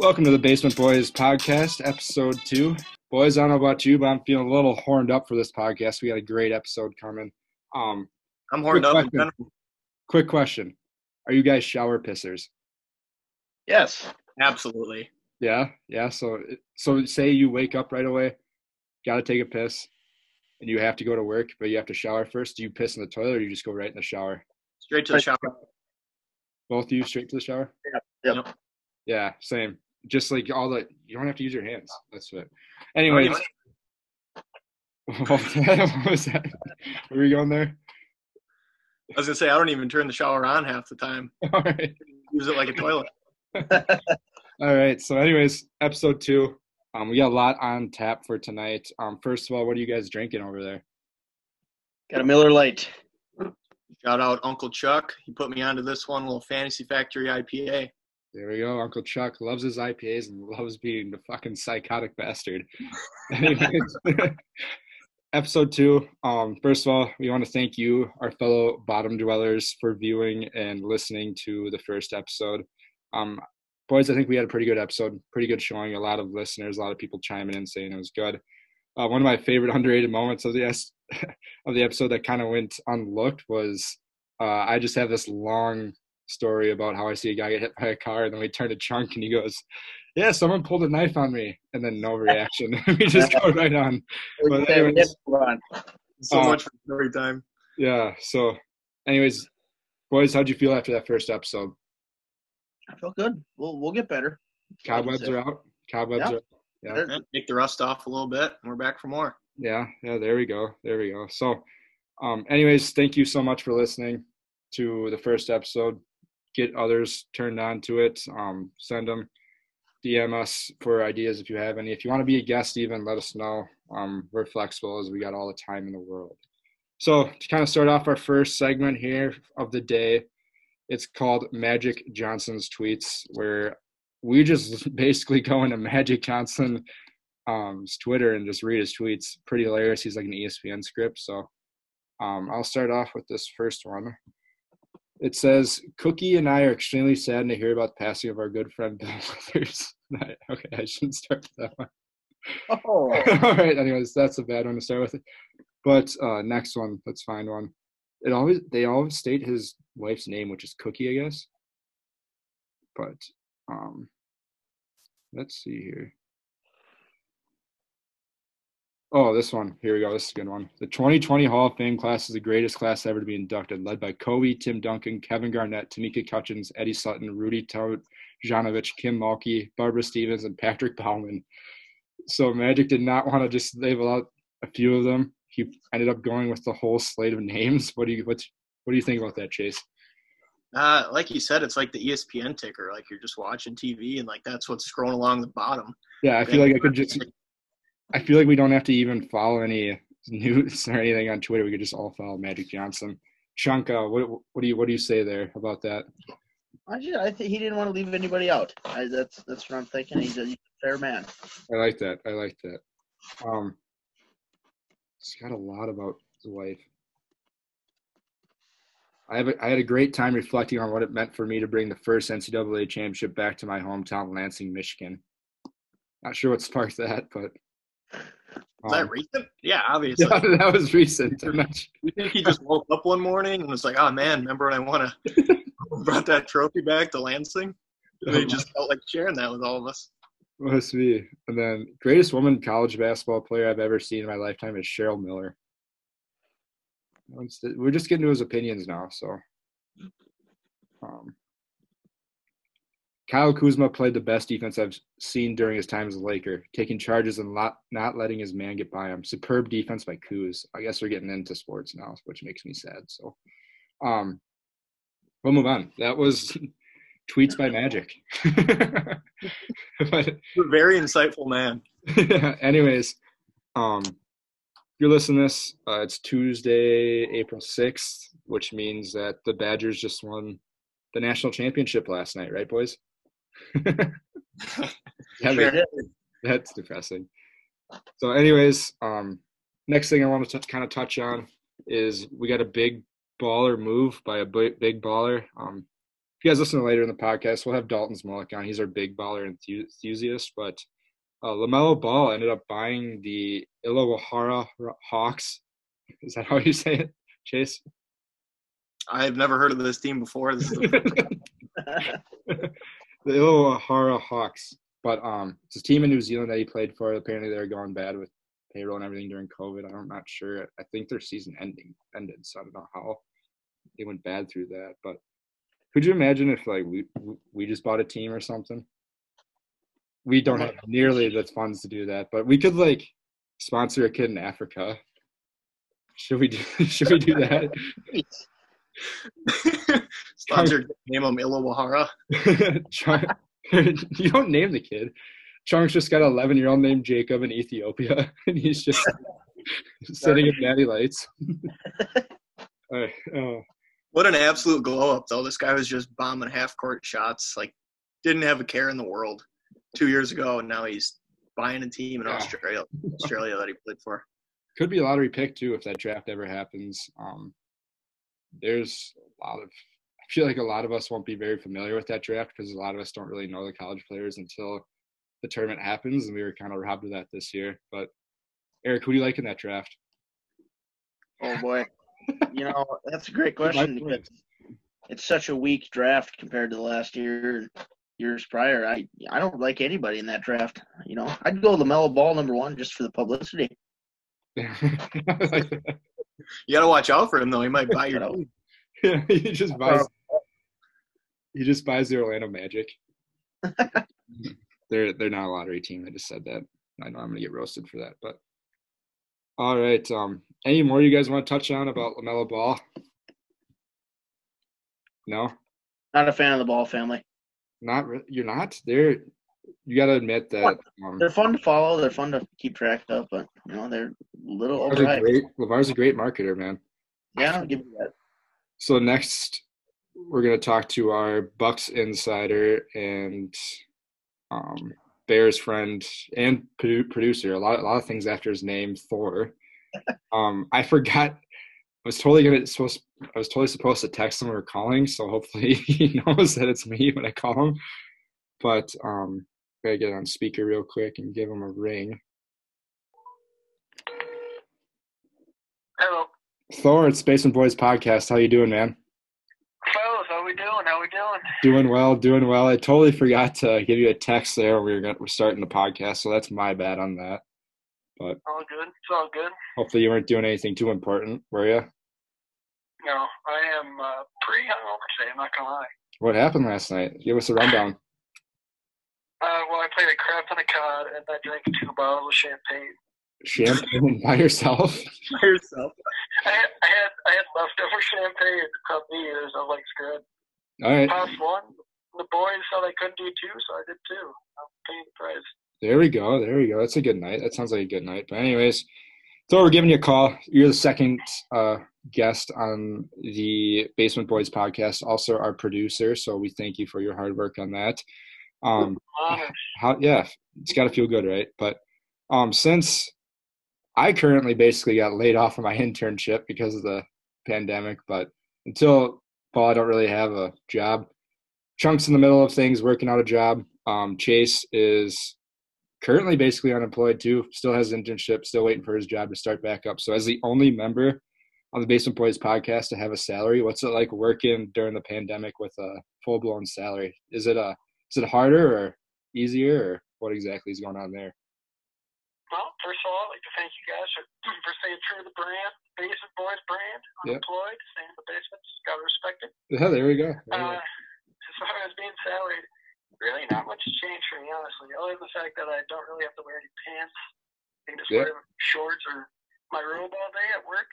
Welcome to the Basement Boys podcast, episode two. Boys, I don't know about you, but I'm feeling a little horned up for this podcast. We got a great episode coming. Um, I'm horned quick up. question. quick question: Are you guys shower pissers? Yes, absolutely. Yeah, yeah. So, so say you wake up right away, got to take a piss, and you have to go to work, but you have to shower first. Do you piss in the toilet, or do you just go right in the shower? Straight to the shower. Both of you straight to the shower? Yeah. Yep. Yeah, same. Just like all the, you don't have to use your hands. That's it. Anyways, what was that? Were we going there? I was gonna say I don't even turn the shower on half the time. All right. Use it like a toilet. All right. So, anyways, episode two. Um, we got a lot on tap for tonight. Um, first of all, what are you guys drinking over there? Got a Miller Lite. Shout out Uncle Chuck. He put me onto this one little Fantasy Factory IPA. There we go. Uncle Chuck loves his IPAs and loves being the fucking psychotic bastard. Episode two. Um, first of all, we want to thank you, our fellow bottom dwellers, for viewing and listening to the first episode. Um, boys, I think we had a pretty good episode, pretty good showing. A lot of listeners, a lot of people chiming in saying it was good. Uh, one of my favorite underrated moments of the es- of the episode that kind of went unlooked was uh, I just have this long story about how I see a guy get hit by a car, and then we turn to Chunk, and he goes, "Yeah, someone pulled a knife on me," and then no reaction. we just go right on. But anyways, So Uh, much for story time. Yeah. So, anyways, boys, how'd you feel after that first episode? I feel good. We'll we'll get better. Cobwebs are out. Cobwebs Yeah. are. Yeah. Yeah, Take the rust off a little bit, and we're back for more. Yeah. Yeah. There we go. There we go. So, um, anyways, thank you so much for listening to the first episode. Get others turned on to it. Um, send them. DM us for ideas if you have any. If you want to be a guest, even let us know. Um, we're flexible as we got all the time in the world. So to kind of start off our first segment here of the day, it's called Magic Johnson's tweets, where we just basically go into Magic Johnson um Twitter and just read his tweets. Pretty hilarious. He's like an ESPN script. So um I'll start off with this first one. It says, Cookie and I are extremely saddened to hear about the passing of our good friend Bill Withers. okay, I shouldn't start with that one. Oh, All right, anyways, that's a bad one to start with. But uh next one, let's find one. It always they always state his wife's name, which is Cookie, I guess. But um let's see here. Oh, this one. Here we go. This is a good one. The 2020 Hall of Fame class is the greatest class ever to be inducted, led by Kobe, Tim Duncan, Kevin Garnett, Tamika Catchings, Eddie Sutton, Rudy Janovich, Kim Mulkey, Barbara Stevens, and Patrick Baumann. So Magic did not want to just label out a few of them. He ended up going with the whole slate of names. What do you what's what do you think about that, Chase? Uh, like you said, it's like the ESPN ticker. Like you're just watching TV, and like that's what's scrolling along the bottom. Yeah, I feel like I could just I feel like we don't have to even follow any news or anything on Twitter. We could just all follow Magic Johnson. Shanka, what what do you what do you say there about that? I just, I think he didn't want to leave anybody out. I, that's that's what I'm thinking. He's a, he's a fair man. I like that. I like that. Um, it's got a lot about his wife. I have a, I had a great time reflecting on what it meant for me to bring the first NCAA championship back to my hometown, Lansing, Michigan. Not sure what sparked that, but Is that um, recent? Yeah, obviously. yeah, that was recent. I'm not sure. You think he just woke up one morning and was like, "Oh man, remember when I won a brought that trophy back to Lansing?" And he just felt like sharing that with all of us. Must be. And then greatest woman college basketball player I've ever seen in my lifetime is Cheryl Miller. We're just getting to his opinions now, so. Um, Kyle Kuzma played the best defense I've seen during his time as a Laker, taking charges and not, not letting his man get by him. Superb defense by Kuz. I guess we're getting into sports now, which makes me sad. So, um, we'll move on. That was tweets by Magic. but very insightful man. Yeah, anyways, um, if you're listening to this, uh, it's Tuesday, April 6th, which means that the Badgers just won the national championship last night, right, boys? Yeah, Sure. that- that's depressing. So, anyways, um, next thing I want to t- kind of touch on is we got a big baller move by a big, big baller. Um, you guys listen to later in the podcast, we'll have Dalton's Smolik on. He's our big baller enthusiast. But uh, LaMelo Ball ended up buying the Illawarra Hawks. Is that how you say it, Chase? I've never heard of this team before. This the Illawarra Hawks. But um, it's a team in New Zealand that he played for. Apparently, they're going bad with payroll and everything during COVID. I'm not sure. I think their season ending ended, so I don't know how they went bad through that. But could you imagine if like we we just bought a team or something? We don't have nearly the funds to do that, but we could like sponsor a kid in Africa. Should we do? Should we do that? sponsor name him Illawarra. you don't name the kid. Chunk's just got an 11 year old named Jacob in Ethiopia, and he's just sitting in Natty Lights. uh, what an absolute glow up, though. This guy was just bombing half court shots, like, didn't have a care in the world two years ago, and now he's buying a team in yeah. Australia, Australia that he played for. Could be a lottery pick, too, if that draft ever happens. Um, there's a lot of I feel like a lot of us won't be very familiar with that draft because a lot of us don't really know the college players until the tournament happens, and we were kind of robbed of that this year. But Eric, who do you like in that draft? Oh boy, you know that's a great question. it's such a weak draft compared to the last year years prior. I I don't like anybody in that draft. You know, I'd go LaMelo Ball number one just for the publicity. you got to watch out for him though. He might buy your team. Yeah, he just buys. He just buys the Orlando Magic. they're they're not a lottery team. I just said that. I know I'm gonna get roasted for that, but all right. Um, any more you guys want to touch on about Lamelo Ball? No. Not a fan of the Ball family. Not re- you're not. They're you got to admit that um, they're fun to follow. They're fun to keep track of, but you know they're a little LeVar's a great, LeVar's a great marketer, man. Yeah, I'll give you that. So next, we're gonna talk to our Bucks insider and um, Bears friend and producer. A lot, a lot of things after his name, Thor. Um, I forgot. I was totally gonna supposed. I was totally supposed to text him or calling, so hopefully he knows that it's me when I call him. But um, gotta get on speaker real quick and give him a ring. Hello. Thor, it's Basement Boys podcast. How you doing, man? Fellas, how we doing? How we doing? Doing well, doing well. I totally forgot to give you a text there. We were gonna, we're starting the podcast, so that's my bad on that. But all good. It's all good. Hopefully, you weren't doing anything too important, were you? No, I am uh, pretty hungover today. I'm not gonna lie. What happened last night? Give us a rundown. Uh, well, I played a crap on of COD and I drank two bottles of champagne. Champagne by yourself? by yourself. I had, I had I had leftover champagne from New Year's. I was like, screwed. All right. Past one. The boys said I couldn't do two, so I did two. I'm paying the price. There we go. There we go. That's a good night. That sounds like a good night. But anyways, so we're giving you a call. You're the second uh, guest on the Basement Boys podcast. Also, our producer. So we thank you for your hard work on that. Um, how? Yeah, it's got to feel good, right? But um, since I currently basically got laid off from my internship because of the pandemic, but until Paul, I don't really have a job. Chunks in the middle of things, working out a job. Um, Chase is currently basically unemployed too. Still has internship. Still waiting for his job to start back up. So as the only member on the Basement Boys podcast to have a salary, what's it like working during the pandemic with a full blown salary? Is it a is it harder or easier or what exactly is going on there? Well, first of all, I'd like to thank you guys for, for staying true to the brand, Basement Boys brand, unemployed, yep. staying in the basement, just gotta respect it. Yeah, there we go. There uh. As far as being salaried, really not much has changed for me, honestly, other than the fact that I don't really have to wear any pants. I can just yep. wear shorts or my robe all day at work,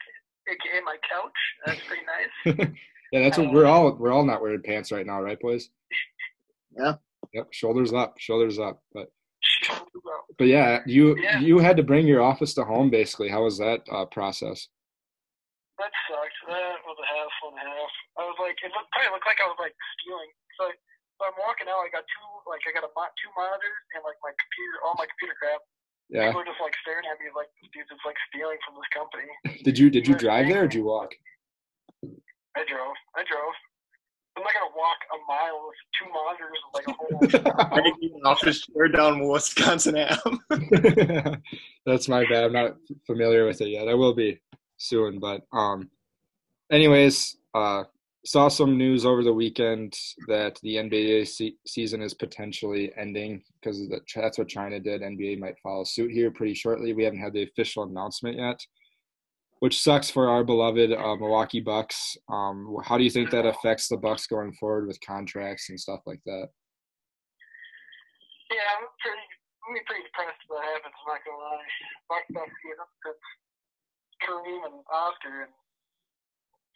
aka my couch. That's pretty nice. yeah, that's what we're um, all we're all not wearing pants right now, right, boys? Yeah. Yep, shoulders up, shoulders up. But but yeah, you yeah. you had to bring your office to home basically. How was that uh, process? That sucked. That was a hassle and a half. I was like, it looked, probably looked like I was like stealing. So, so I'm walking out. I got two like I got a two monitors and like my computer, all my computer crap. Yeah. People are just like staring at me like this dude's just like stealing from this company. Did you did you drive there or did you walk? I drove. I drove. I'm not gonna walk a mile with two monitors and like a whole. Making office chair down Wisconsin Ave. That's my bad. I'm not familiar with it yet. I will be soon, but um, anyways, uh, saw some news over the weekend that the NBA se- season is potentially ending because that's what China did. NBA might follow suit here pretty shortly. We haven't had the official announcement yet, which sucks for our beloved uh, Milwaukee Bucks. Um, how do you think that affects the Bucks going forward with contracts and stuff like that? Yeah, I'm pretty, I'm pretty depressed that happens. I'm not gonna lie. Bucks get up Kareem and Oscar and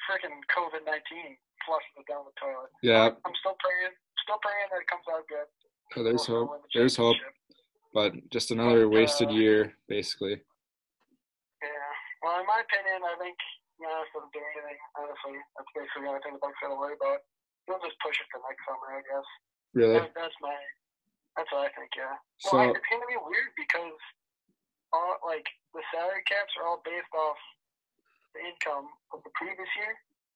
freaking COVID nineteen flushes it down the toilet. Yeah. I'm still praying, still praying that it comes out good. So there's hope. the There's hope, but just another But, wasted uh, year, basically. Well, in my opinion, I think Giannis doesn't do anything. Honestly, that's basically the only thing the Bucks got to worry about. They'll just push it for next summer, I guess. Really? That, that's my. That's what I think. Yeah. So- well, it's gonna be weird because all like the salary caps are all based off the income of the previous year,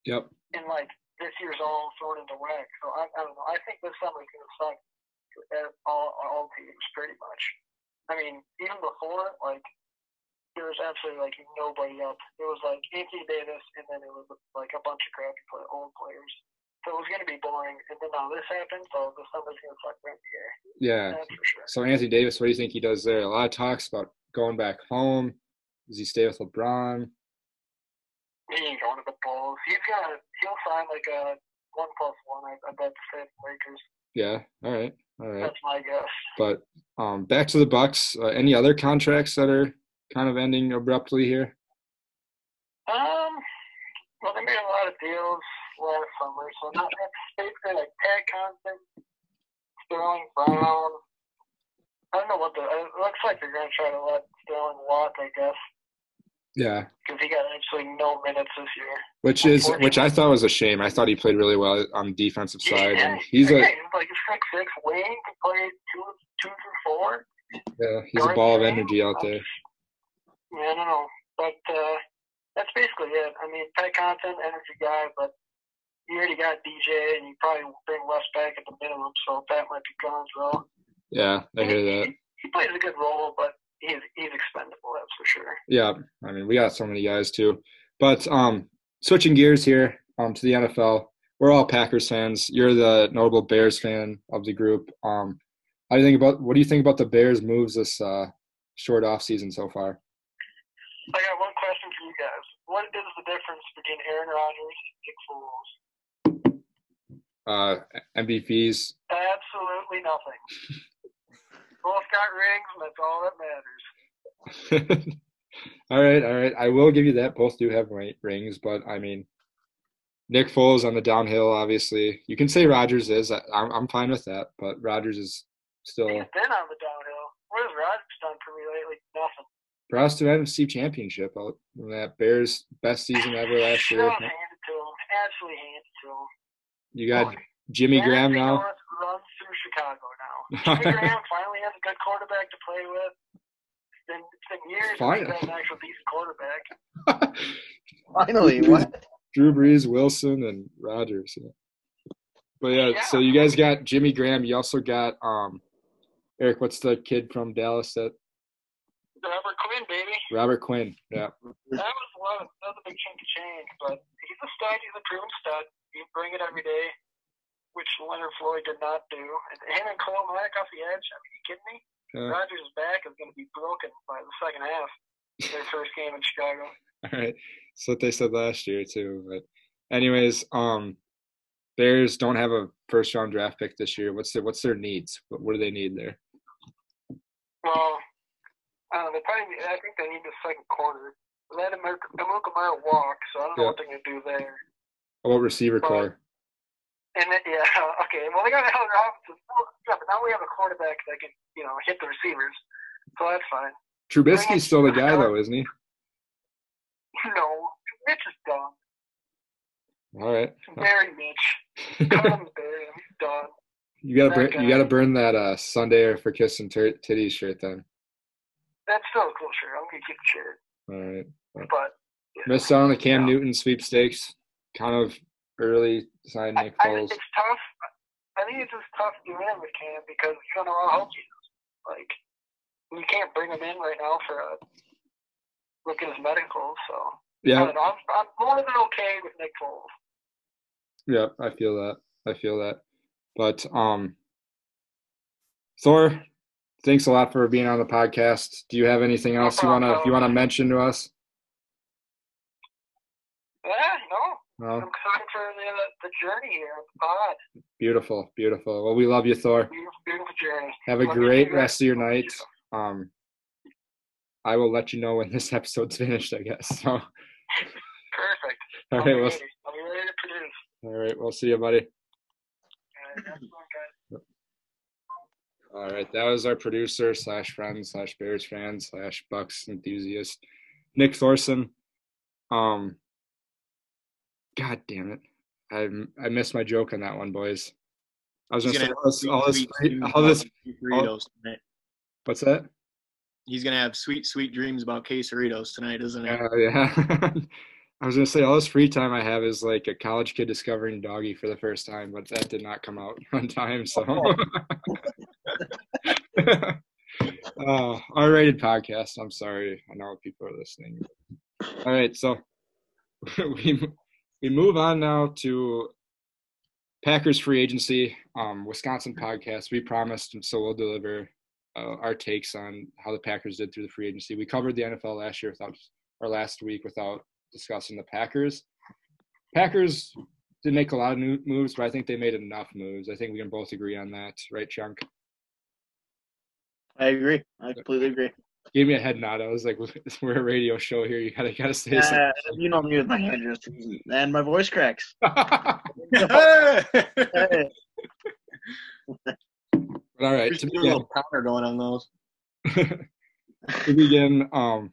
Yep. and like this year's all thrown into whack. So I, I don't know. I think this summer's gonna suck for all all teams pretty much. I mean, even before like there was absolutely like nobody up. It was like Anthony Davis, and then it was like a bunch of crappy play, old players. So it was gonna be boring, and then now this happened. So the summer's gonna suck for NBA. Yeah. That's for sure. So Anthony Davis, what do you think he does there? A lot of talks about going back home. Does he stay with LeBron? He ain't going to the Bulls. He's gonna he'll sign like a one plus one. I, I bet to say the Lakers. Yeah. All right. All right. That's my guess. But um, back to the Bucks. Uh, any other contracts that are kind of ending abruptly here? Um, well, they made a lot of deals last summer, so not basically like Pat Connaughton, Sterling Brown. I don't know what the. It looks like they're gonna try to let Sterling walk, I guess, Yeah. because he got absolutely no minutes this year. Which is which I thought was a shame. I thought he played really well on the defensive side, and he's a he's like a six six wing. Can play two two through four. yeah, he's a ball of energy out there. Yeah, I don't know, but uh, that's basically it. I mean, Pat Connaughton, energy guy, but you already got DJ, and you probably bring Wes back at the minimum, so that might be gone as well. Yeah, I hear that. He, he plays a good role, but he's he's expendable, that's for sure. Yeah, I mean, we got so many guys too. But um, switching gears here um, to the NFL, we're all Packers fans. You're the notable Bears fan of the group. Um, how do you think about what do you think about the Bears' moves this uh, short off season so far? I got one question for you guys. What is the difference between Aaron Rodgers and Nick Foles? Uh, MVPs. Absolutely nothing. Both got rings, and that's all that matters. all right, all right. I will give you that. Both do have rings, but I mean, Nick Foles on the downhill. Obviously, you can say Rodgers is. I, I'm I'm fine with that, but Rodgers is still. He's been on the downhill. What has Rodgers done for me lately? Nothing. For us to NFC Championship, out in that Bears best season ever last year. Shut handed to him. Absolutely handed to him. You got Jimmy Graham now. North runs through Chicago now. Jimmy Graham finally has a good quarterback to play with. It's been, it's been years Fine. since an actual decent quarterback. Finally, what? Drew Brees, Wilson, and Rodgers. Yeah. But yeah, so you guys got Jimmy Graham. You also got um, Eric. What's the kid from Dallas that Robert Quinn, baby. Robert Quinn? Yeah. That was one. That was a big chunk of change, but he's a stud. He's a proven stud. He bring it every day, which Leonard Floyd did not do. And him and Khalil Mack off the edge. I mean, you kidding me? Yeah. Rodgers' back is going to be broken by the second half. Their first game in Chicago. All right. That's what they said last year too. But anyways, um, Bears don't have a first round draft pick this year. What's their what's their needs? What, what do they need there? Well, I. They probably. I think they need the second corner. Let Amukamara walk, so I don't know Yeah. what they're going to do there. How about receiver Well, core? And then, yeah, okay. Well, they got Allen Robinson. Well, Yeah, but now we have a quarterback that can, you know, hit the receivers, so that's fine. Trubisky's still the guy though, isn't he? No, Mitch is done. All right. Very Mitch. Cut him, bury him. He's done. You gotta burn, you gotta burn that uh Sunday for kissing ter- titties shirt then. That's still a cool shirt. I'm gonna keep the shirt, All right. but yeah. Missed out on the Cam Yeah. Newton sweepstakes, kind of early sign Nick I, Foles. it's tough. I think it's just tough doing it with Cam because you don't know how healthy he is. Like, you can't bring him in right now for a look at his medical. So yeah. I'm, I'm more than okay with Nick Foles. yeah, I feel that. I feel that. But um, Thor, thanks a lot for being on the podcast. Do you have anything else you wanna you wanna mention to us? Yeah, no. No. I'm excited for the the journey here. God, Beautiful, beautiful. Well, we love you, Thor. beautiful, beautiful journey. Have a Love great rest of your night. Um, I will let you know when this episode's finished. I guess. So, Perfect. right, I'll be we'll, ready. I'll be ready to produce. all right, we'll see you, buddy. Uh, that's one, guys. All right, that was our producer slash friend slash Bears fan slash Bucks enthusiast, Nick Thorson. Um, God damn it, I I missed my joke on that one, boys. I was He's gonna say gonna all this, all this, all this. tonight. What's that? He's gonna have sweet, sweet dreams about quesaritos tonight, isn't he? Uh, yeah. I was gonna say all this free time I have is like a college kid discovering doggy for the first time, but that did not come out on time. So, uh, R-rated podcast. I'm sorry. I know people are listening. All right, so we we move on now to Packers free agency. Um, Wisconsin podcast. We promised, so we'll deliver uh, our takes on how the Packers did through the free agency. We covered the NFL last year without, or last week without discussing the Packers. Packers didn't make a lot of new moves, but I think they made enough moves. I think we can both agree on that, right, Chunk? I agree. I completely agree. Gave me a head nod. I was like, "We're a radio show here. You gotta gotta say something." Uh, you know me with my hand and my voice cracks. Hey, All right, There's to a little counter going on those. to begin, um,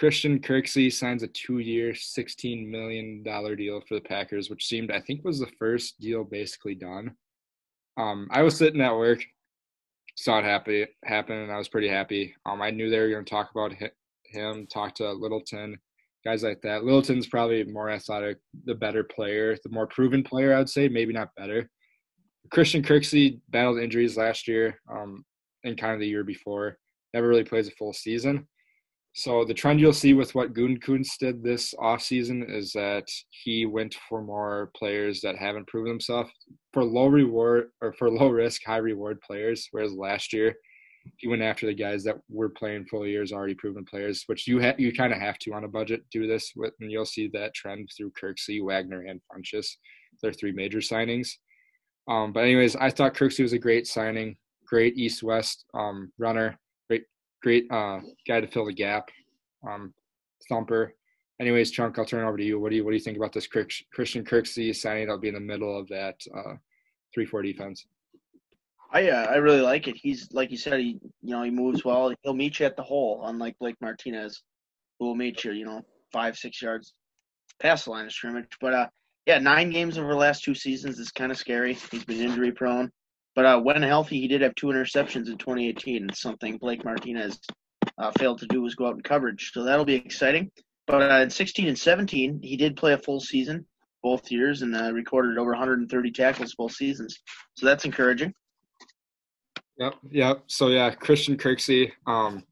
Christian Kirksey signs a two-year, sixteen million dollar deal for the Packers, which seemed, I think, was the first deal basically done. Um, I was sitting at work, saw it happy happen, and I was pretty happy. Um, I knew they were going to talk about him, talk to Littleton, guys like that. Littleton's probably more athletic, the better player, the more proven player, I'd say, maybe not better. Christian Kirksey battled injuries last year, um, and kind of the year before. Never really plays a full season. So the trend you'll see with what Gutekunst did this offseason is that he went for more players that haven't proven themselves for low reward or for low risk, high reward players. Whereas last year he went after the guys that were playing full years, already proven players, which you ha- you kind of have to on a budget do this with, and you'll see that trend through Kirksey, Wagner, and Funchess. Their three major signings. Um, but anyways, I thought Kirksey was a great signing, great east-west um, runner, great uh, guy to fill the gap, um, thumper. Anyways, Chunk, I'll turn it over to you. What do you what do you think about this Christian Kirksey signing? That'll be in the middle of that uh, three-four defense. I uh, I really like it. He's like you said, he you know he moves well. He'll meet you at the hole, unlike Blake Martinez, who will meet you you know five six yards past the line of scrimmage. But uh, yeah, nine games over the last two seasons is kind of scary. He's been injury prone, but uh, when healthy, he did have two interceptions in 2018. It's something Blake Martinez uh, failed to do was go out in coverage. So that'll be exciting. But uh, in 16 and 17, he did play a full season both years and uh, recorded over 130 tackles both seasons. So that's encouraging. Yep, yep. So yeah, Christian Kirksey, um,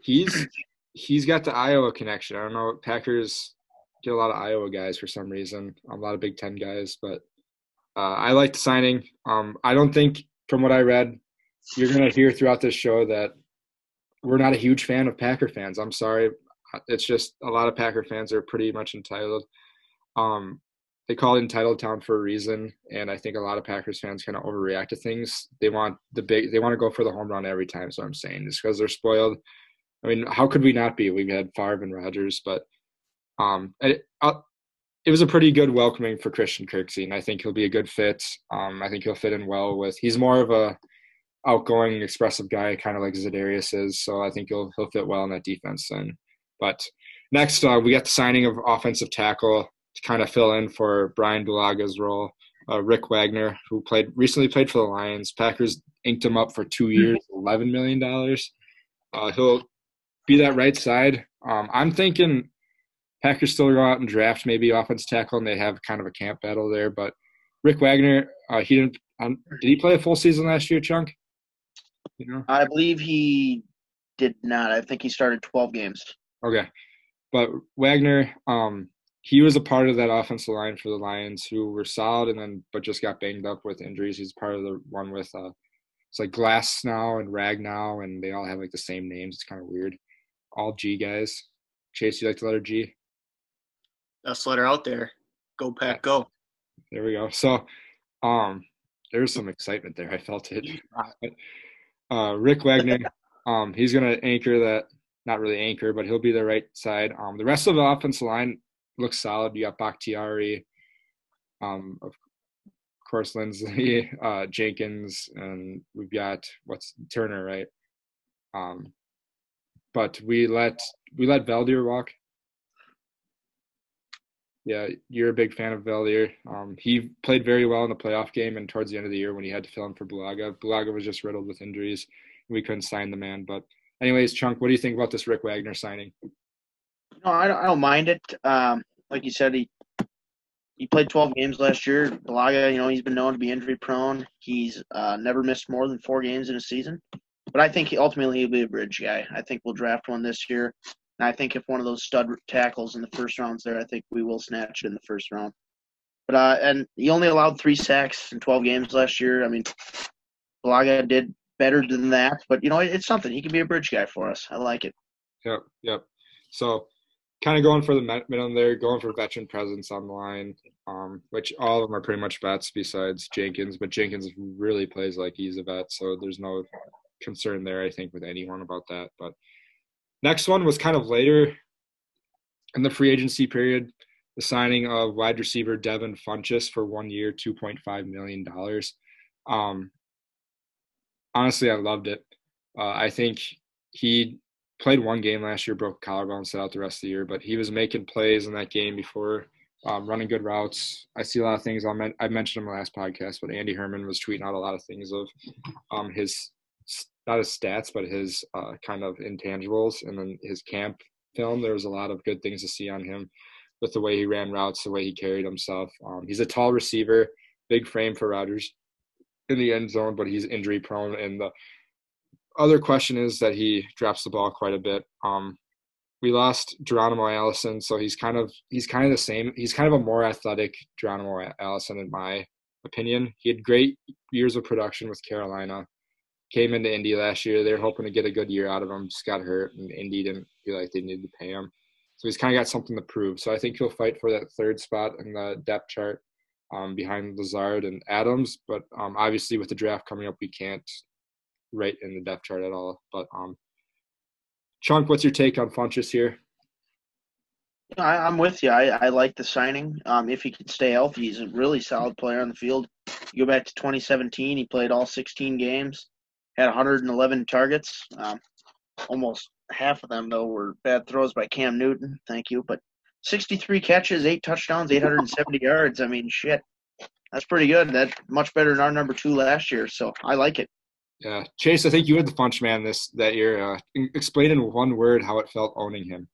he's he's got the Iowa connection. I don't know, Packers get a lot of Iowa guys for some reason, a lot of Big Ten guys, but uh, I like the signing. Um, I don't think, from what I read, you're gonna hear throughout this show that we're not a huge fan of Packer fans. I'm sorry, it's just a lot of Packer fans are pretty much entitled. Um, they call it entitled town for a reason, and I think a lot of Packers fans kind of overreact to things. They want the big, they want to go for the home run every time. So I'm saying just because they're spoiled. I mean, how could we not be? We've had Favre and Rodgers, but um, uh, it was a pretty good welcoming for Christian Kirksey, and I think he'll be a good fit. Um, I think he'll fit in well with. He's more of a outgoing, expressive guy, kind of like Zadarius is. So I think he'll he'll fit well in that defense. Then, but next uh, we got the signing of offensive tackle to kind of fill in for Brian Bulaga's role. Uh, Rick Wagner, who played recently played for the Lions. Packers inked him up for two years, eleven million dollars. Uh, he'll be that right side. Um, I'm thinking Packers still go out and draft maybe offense tackle, and they have kind of a camp battle there. But Rick Wagner, uh, he didn't. Um, did he play a full season last year, Chunk? You know? I believe he did not. I think he started 12 games. Okay, but Wagner, um, he was a part of that offensive line for the Lions who were solid and then but just got banged up with injuries. He's part of the one with uh, it's like Glasgow and Ragnow, and they all have like the same names. It's kind of weird. All G guys. Chase, you like the letter G? Best letter out there. Go pack, go. There we go. So, um, there's some excitement there. I felt it. Uh, Rick Wagner, um, he's gonna anchor that. Not really anchor, but he'll be the right side. Um, the rest of the offensive line looks solid. You got Bakhtiari, um, of course, Linsley, uh, Jenkins, and we've got what's Turner, right? Um, but we let we let Veldheer walk. Yeah, you're a big fan of Veldheer. Um, he played very well in the playoff game and towards the end of the year when he had to fill in for Bulaga. Bulaga was just riddled with injuries. We couldn't sign the man. But anyways, Chunk, what do you think about this Rick Wagner signing? No, I don't, I don't mind it. Um, like you said, he he played 12 games last year. Bulaga, you know, he's been known to be injury prone. He's uh, never missed more than four games in a season. But I think he, ultimately he'll be a bridge guy. I think we'll draft one this year. And I think if one of those stud tackles in the first round's there, I think we will snatch it in the first round. But uh, and he only allowed three sacks in 12 games last year. I mean, Bulaga did better than that, but you know, it's something. He can be a bridge guy for us. I like it. Yep, yep. So kind of going for the middle there, going for veteran presence on the line, um, which all of them are pretty much vets besides Jenkins. But Jenkins really plays like he's a vet, so there's no concern there, I think, with anyone about that. But next one was kind of later in the free agency period, the signing of wide receiver Devin Funchess for one year, $2.5 million. Um, honestly, I loved it. Uh, I think he played one game last year, broke collarbone, set out the rest of the year, but he was making plays in that game before, um, running good routes. I see a lot of things. On, I mentioned in last podcast, but Andy Herman was tweeting out a lot of things of um, his not his stats, but his uh, kind of intangibles, and then his camp film. There was a lot of good things to see on him with the way he ran routes, the way he carried himself. Um, he's a tall receiver, big frame for Rodgers in the end zone, but he's injury prone, and the other question is that he drops the ball quite a bit. Um, we lost Geronimo Allison, so he's kind of he's kind of the same. He's kind of a more athletic Geronimo Allison, in my opinion. He had great years of production with Carolina. Came into Indy last year. They were hoping to get a good year out of him. Just got hurt, and Indy didn't feel like they needed to pay him. So he's kind of got something to prove. So I think he'll fight for that third spot in the depth chart um, behind Lazard and Adams. But um, obviously, with the draft coming up, we can't right in the depth chart at all. But um, Chunk, what's your take on Funchess here? I, am with you. I, I like the signing. Um, if he can stay healthy, he's a really solid player on the field. You go back to 2017, he played all 16 games, had 111 targets. Um, almost half of them though were bad throws by Cam Newton. Thank you, but 63 catches, eight touchdowns, 870 yards. I mean, shit, that's pretty good. That much better than our number two last year. So I like it. Yeah, Chase, I think you had the funch man this that year. Uh, explain in one word how it felt owning him.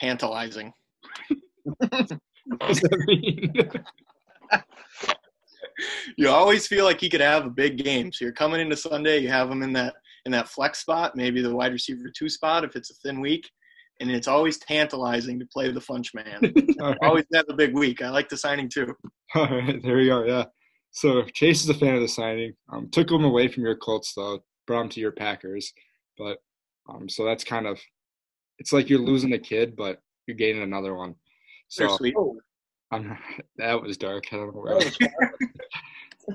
Tantalizing. what does that mean? you always feel like he could have a big game. So you're coming into Sunday, you have him in that in that flex spot, maybe the wide receiver two spot if it's a thin week, and it's always tantalizing to play the funch man. right. Always have a big week. I like the signing too. All right, there we go. Yeah. So Chase is a fan of the signing. Um, took him away from your Colts though, brought him to your Packers. But um, so that's kind of it's like you're losing a kid, but you're gaining another one. So um, that was dark. I don't know where.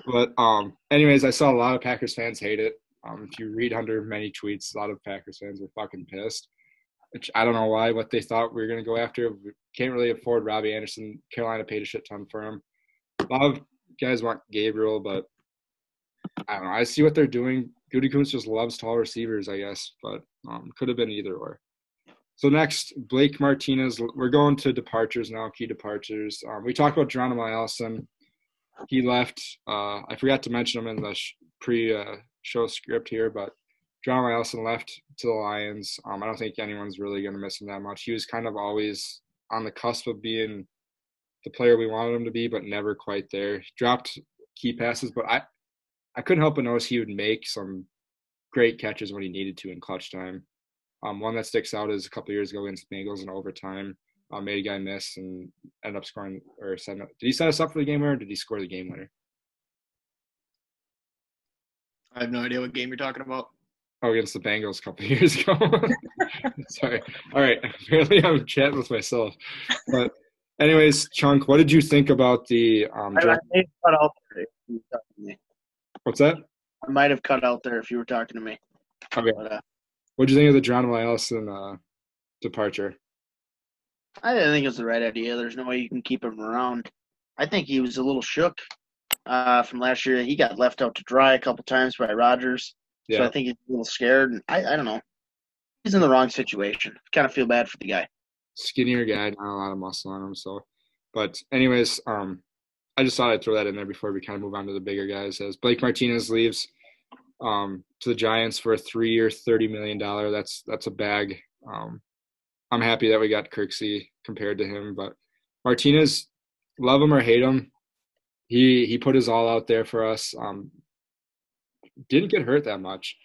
but um, anyways, I saw a lot of Packers fans hate it. Um, if you read under many tweets, a lot of Packers fans were fucking pissed. Which I don't know why. What they thought we were gonna go after. We can't really afford Robbie Anderson. Carolina paid a shit ton for him. A lot of guys want Gabriel, but I don't know. I see what they're doing. Gutekunst just loves tall receivers, I guess, but um, could have been either or. So next, Blake Martinez. We're going to departures now, key departures. Um, we talked about Geronimo Allison. He left. Uh, I forgot to mention him in the sh- pre-show uh, script here, but John Allison left to the Lions. Um, I don't think anyone's really going to miss him that much. He was kind of always on the cusp of being the player we wanted him to be, but never quite there. He dropped key passes, but I, I couldn't help but notice he would make some great catches when he needed to in clutch time. Um, one that sticks out is a couple years ago against the Bengals in overtime. Uh, made a guy miss and ended up scoring or set up. Did he set us up for the game winner? or Did he score the game winner? I have no idea what game you're talking about. Oh, against the Bengals a couple of years ago. Sorry. All right. Apparently, I'm chatting with myself. But, anyways, Chunk, what did you think about the? Um, I, I may have cut out there if you were talking to me. What's that? I might have cut out there if you were talking to me. Okay. But, uh, What did you think of the John Allison uh, departure? I didn't think it was the right idea. There's no way you can keep him around. I think he was a little shook uh, from last year. He got left out to dry a couple times by Rodgers, so I think he's a little scared. And I, I don't know. He's in the wrong situation. Kind of feel bad for the guy. Skinnier guy, not a lot of muscle on him. So, but anyways, um, I just thought I'd throw that in there before we kind of move on to the bigger guys. As Blake Martinez leaves um, to the Giants for a three-year, thirty million dollar. That's that's a bag. Um, I'm happy that we got Kirksey compared to him, but Martinez, love him or hate him, he he put his all out there for us. Um, didn't get hurt that much.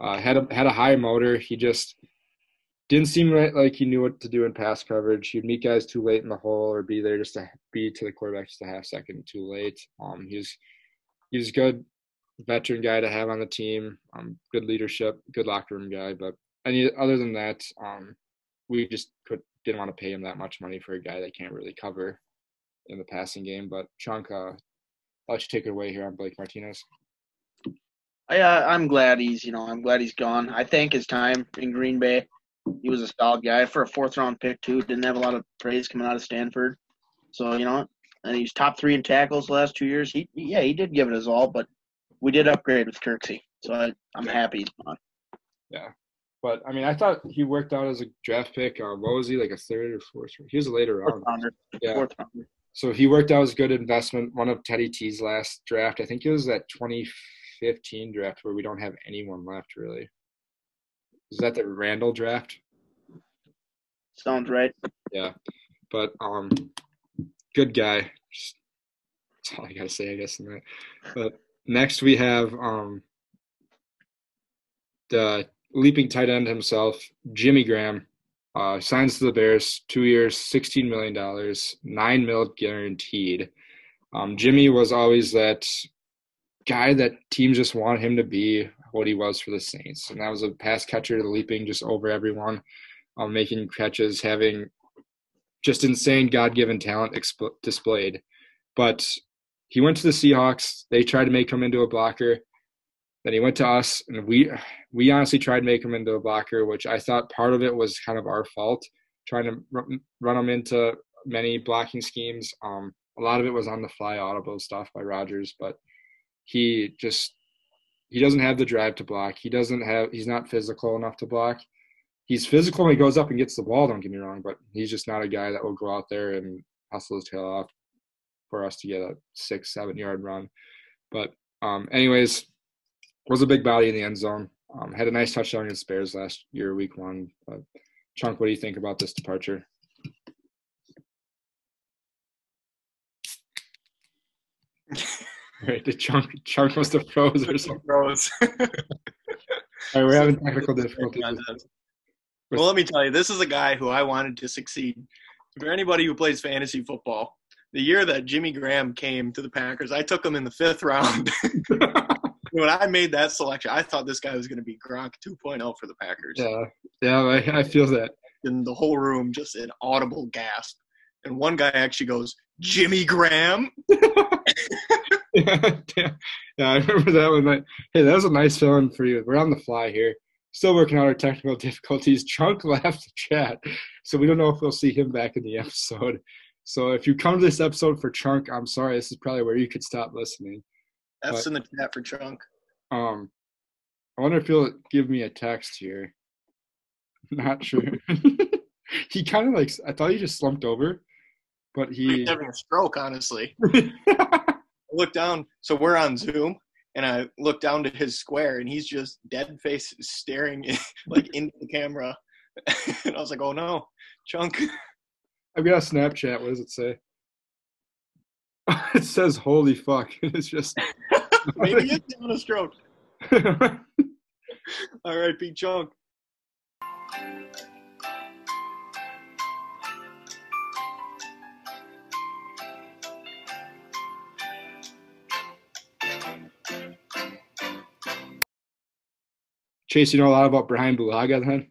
Uh, had a had a high motor. He just didn't seem right, like he knew what to do in pass coverage. He'd meet guys too late in the hole or be there just to be to the quarterback just a half second too late. Um, he was he was good veteran guy to have on the team. Um, good leadership, good locker room guy. But any other than that, um, we just could didn't want to pay him that much money for a guy that can't really cover in the passing game. But Chunk, uh, I'll let you take it away here on Blake Martinez. I, uh, I'm glad he's, you know, I'm glad he's gone. I think his time in Green Bay, he was a solid guy for a fourth round pick too. Didn't have a lot of praise coming out of Stanford, so you know, and he's top three in tackles the last two years. He, yeah, he did give it his all, but we did upgrade with Kirksey, so I, I'm happy he's gone. But I mean, I thought he worked out as a draft pick. Uh, what was he like a third or fourth? He was a later Fourth round. rounder, Yeah. fourth rounder. So he worked out as a good investment. One of Teddy T's last draft, I think it was that 2015 draft where we don't have anyone left really. Is that the Randall draft? Sounds right. Yeah, but um, good guy. Just, that's all I gotta say, I guess. In that. But next we have um the leaping tight end himself, Jimmy Graham. Uh, signs to the Bears, two years, sixteen million dollars, nine mil guaranteed. Um, Jimmy was always that guy that teams just want him to be what he was for the Saints, and that was a pass catcher, leaping just over everyone, um, making catches, having just insane God-given talent exp- displayed. But he went to the Seahawks. They tried to make him into a blocker. Then he went to us, and we we honestly tried to make him into a blocker, which I thought part of it was kind of our fault, trying to run, him into many blocking schemes. Um, a lot of it was on the fly audible stuff by Rodgers, but he just he doesn't have the drive to block. He doesn't have he's not physical enough to block. He's physical when he goes up and gets the ball, don't get me wrong, but he's just not a guy that will go out there and hustle his tail off for us to get a six, seven yard run. But um anyways, was a big body in the end zone. Um, had a nice touchdown against Bears last year, week one. But Chunk, what do you think about this departure? Right, the chunk chunk must have froze or something. Bros. All right, we're having technical difficulties. well, let me tell you, this is a guy who I wanted to succeed. For anybody who plays fantasy football, the year that Jimmy Graham came to the Packers, I took him in the fifth round. when I made that selection, I thought this guy was going to be Gronk 2.0 for the Packers. Yeah, yeah, I, I feel that. And the whole room just an audible gasp. And one guy actually goes, Jimmy Graham? yeah, yeah, I remember that one. That, hey, that was a nice feeling for you. We're on the fly here, still working out our technical difficulties. Chunk left the chat, so we don't know if we'll see him back in the episode. So if you come to this episode for Chunk, I'm sorry. This is probably where you could stop listening. That's in the chat for Chunk. Um, I wonder if he'll give me a text here. Not sure. he kind of like I thought he just slumped over, but he. He's having a stroke, honestly. I look down, so we're on Zoom, and I look down to his square, and he's just dead face staring like into the camera. and I was like, "Oh no, Chunk!" I've got a Snapchat. What does it say? it says "Holy fuck!" It's just maybe he's having a stroke. All right, big Chunk. Chase, you know a lot about Brian Bulaga then?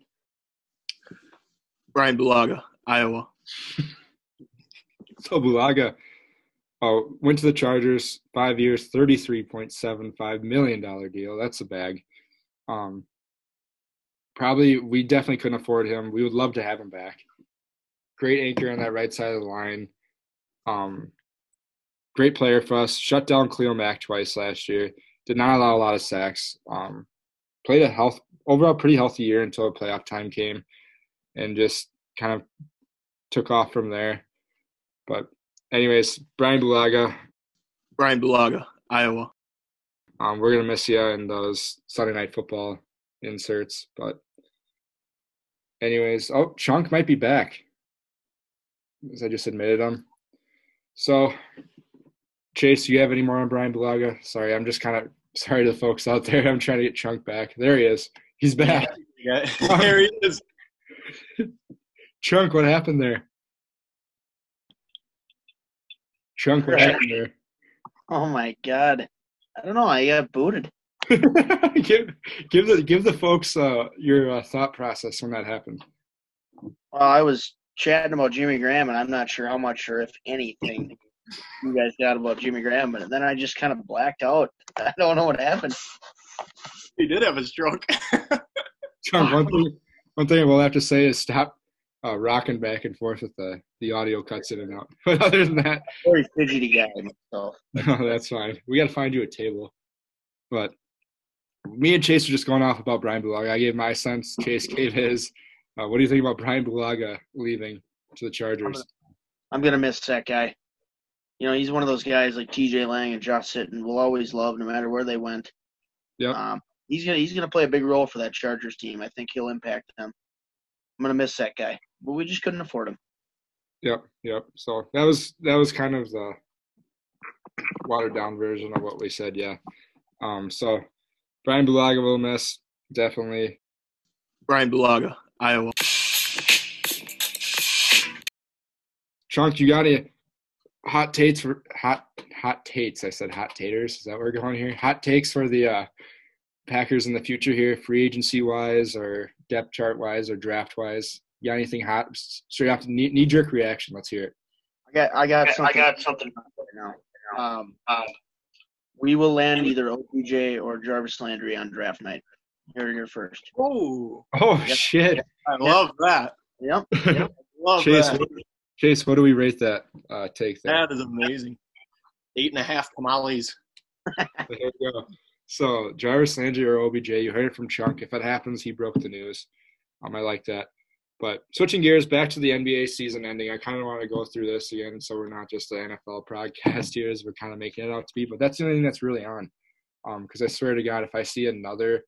Brian Bulaga, Iowa. so Bulaga uh, went to the Chargers, five years, $33.75 million deal. That's a bag. Um, probably, we definitely couldn't afford him. We would love to have him back. Great anchor on that right side of the line. Um, great player for us. Shut down Khalil Mack twice last year. Did not allow a lot of sacks. Um, played a health overall pretty healthy year until playoff time came, and just kind of took off from there. But anyways, Brian Bulaga. Brian Bulaga, Iowa. Um, we're gonna miss you in those Sunday night football inserts, but anyways, oh Chunk might be back. As I just admitted him. So Chase, do you have any more on Brian Bulaga? Sorry, I'm just kind of sorry to the folks out there. I'm trying to get Chunk back. There he is. He's back. There he is. Chunk, what happened there? Chunk, what happened there? Oh my god. I don't know. I got booted. give give the give the folks uh, your uh, thought process when that happened. Well, I was chatting about Jimmy Graham, and I'm not sure how much or if anything you guys got about Jimmy Graham, but then I just kind of blacked out. I don't know what happened. He did have a stroke. John, one thing, one thing we'll have to say is stop uh, rocking back and forth with the the audio cuts in and out. But other than that, very fidgety guy myself. No, that's fine. We got to find you a table. But me and Chase are just going off about Brian Bulaga. I gave my sense. Chase gave his. Uh, what do you think about Brian Bulaga leaving to the Chargers? I'm gonna, miss that guy you know, he's one of those guys like T.J. Lang and Josh Sitton will always love no matter where they went. Yeah. Um, he's gonna he's gonna play a big role for that Chargers team. I think he'll impact them. I'm gonna miss that guy, but we just couldn't afford them. Yep, yep. So that was that was kind of the watered down version of what we said. Yeah. Um. So Brian Bulaga will miss definitely. Brian Bulaga, Iowa. Chunk, you got any hot takes for hot hot takes. I said hot taters. Is that where we're going here? Hot takes for the uh, Packers in the future here, free agency wise, or depth chart wise, or draft wise. You got anything hot? Straight off knee, knee jerk reaction. Let's hear it. I got I got something. I got something right now. Um, um, we will land either OBJ or Jarvis Landry on draft night. Here, here first. Oh, oh yep. shit! I love that. Yep. yep. love Chase, that. Chase, what do we rate that uh, take? There? That is amazing. Eight and a half tamales. there you go. So Jarvis Landry or OBJ, you heard it from Chunk. If it happens, he broke the news. Um, I like that. But switching gears back to the NBA season ending, I kind of want to go through this again, so we're not just an NFL podcast here, as we're kind of making it out to be. But that's the only thing that's really on. Because um, I swear to God, if I see another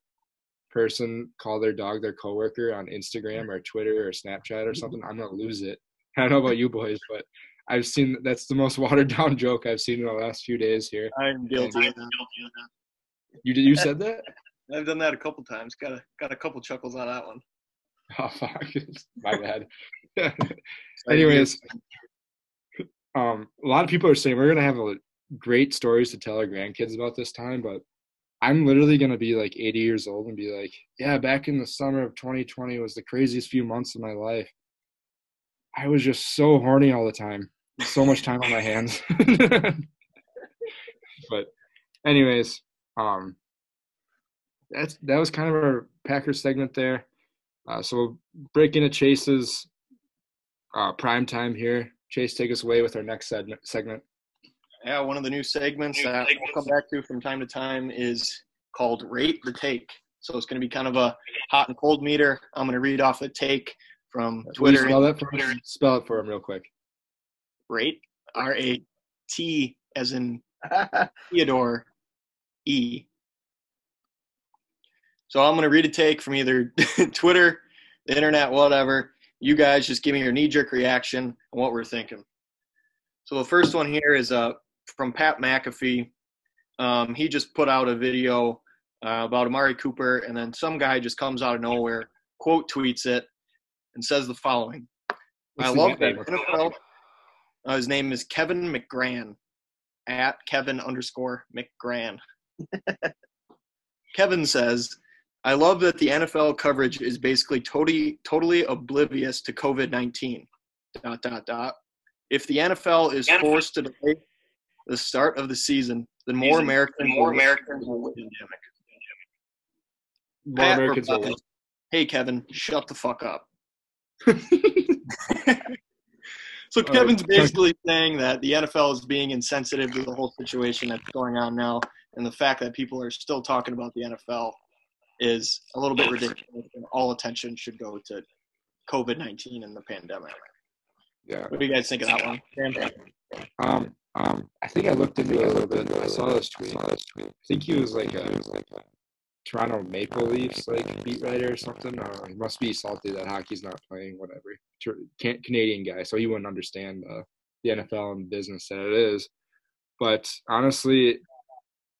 person call their dog their coworker on Instagram or Twitter or Snapchat or something, I'm gonna lose it. I don't know about you boys, but I've seen that's the most watered down joke I've seen in the last few days here. I'm guilty. You did you said that? I've done that a couple times. Got a got a couple chuckles on that one. Oh fuck! My bad. Anyways, um, a lot of people are saying we're gonna have a, great stories to tell our grandkids about this time, but I'm literally gonna be like 80 years old and be like, yeah, back in the summer of 2020 was the craziest few months of my life. I was just so horny all the time. So much time on my hands. but anyways, um that's that was kind of our Packers segment there. Uh, so we'll break into Chase's uh, prime time here. Chase, take us away with our next segment. Yeah, one of the new segments that we'll come back to from time to time is called Rate the Take. So it's going to be kind of a hot and cold meter. I'm going to read off a take from Twitter. Spell that for Twitter. Spell it for him real quick. Rate R A T as in Theodore E So I'm going to read a take from either Twitter, the internet, whatever. You guys just give me your knee jerk reaction and what we're thinking. So the first one here is uh, from Pat McAfee. Um, he just put out a video uh, about Amari Cooper, and then some guy just comes out of nowhere, quote tweets it, and says the following What's I the love that? NFL. Uh, his name is Kevin McGran at Kevin underscore McGran. Kevin says, I love that the NFL coverage is basically totally totally oblivious to COVID nineteen. Dot dot dot. If the NFL is forced to delay the start of the season, then more Season, Americans more will Americans will win the pandemic. More Pat Americans will replies, Hey Kevin, shut the fuck up. so Kevin's Chuck- basically saying that the NFL is being insensitive to the whole situation that's going on now, and the fact that people are still talking about the NFL is a little bit ridiculous. And all attention should go to COVID nineteen and the pandemic. yeah. What do you guys think of that one? Um, um, I think I looked into it a little bit. I saw this tweet. I think he was like a, Toronto Maple Leafs like beat writer or something. Uh, he must be salty that hockey's not playing. Whatever, can- Canadian guy, so he wouldn't understand uh, the NFL and business that it is. But honestly,